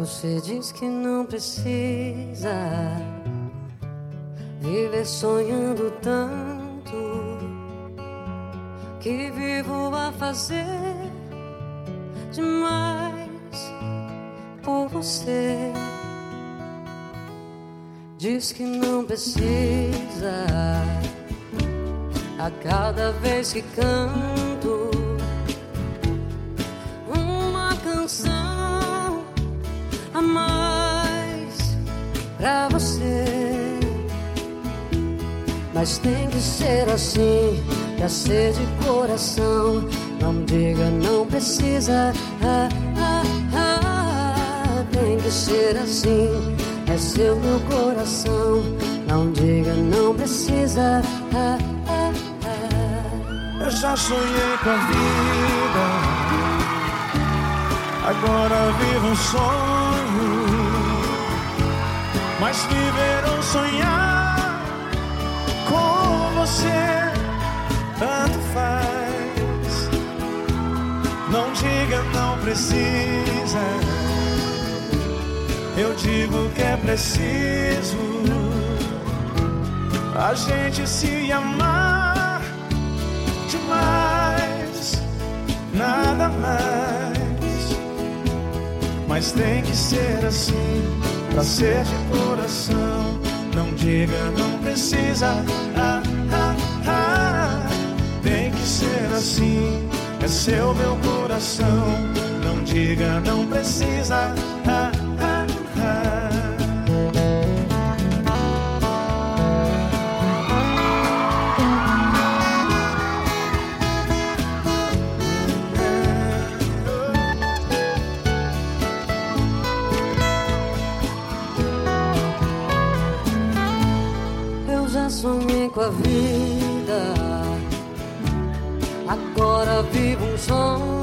Você diz que não precisa viver sonhando tanto que vivo a fazer demais por você. Diz que não precisa a cada vez que canto uma canção pra você. Mas tem que ser assim, pra ser de coração. Não diga não precisa, ah, ah, ah. tem que ser assim. É seu meu coração. Não diga não precisa. Ah, ah, ah. Eu já sonhei com a vida, agora vivo um sonho. Mas viver ou sonhar com você, tanto faz. Não diga não precisa. Eu digo que é preciso a gente se amar demais, nada mais. Mas tem que ser assim, pra ser de coração. Não diga, não precisa. Ah, ah, ah. Tem que ser assim, é seu meu coração. Não diga, não sonhei com a vida, agora vivo um sonho.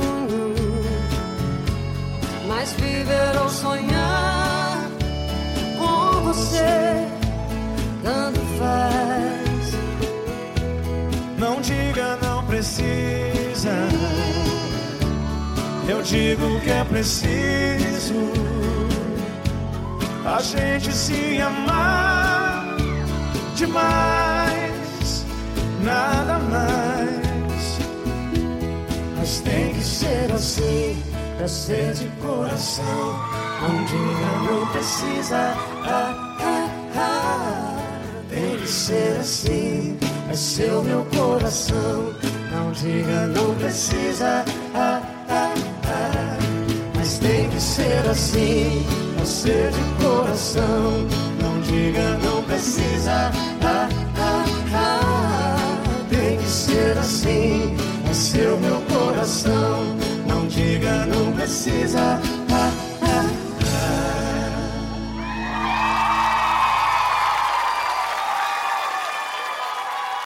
Mas viver ou sonhar com você, tanto faz. Não diga não precisa. Eu digo que é preciso a gente se amar demais, nada mais. Mas tem que ser assim, pra ser de coração. Não diga não precisa. Ah, ah, ah. Tem que ser assim, é seu meu coração. Não diga não precisa. Ah, ah, ah. Mas tem que ser assim, pra ser de coração. Não diga não precisa. Ah, ah, ah, tem que ser assim. É o meu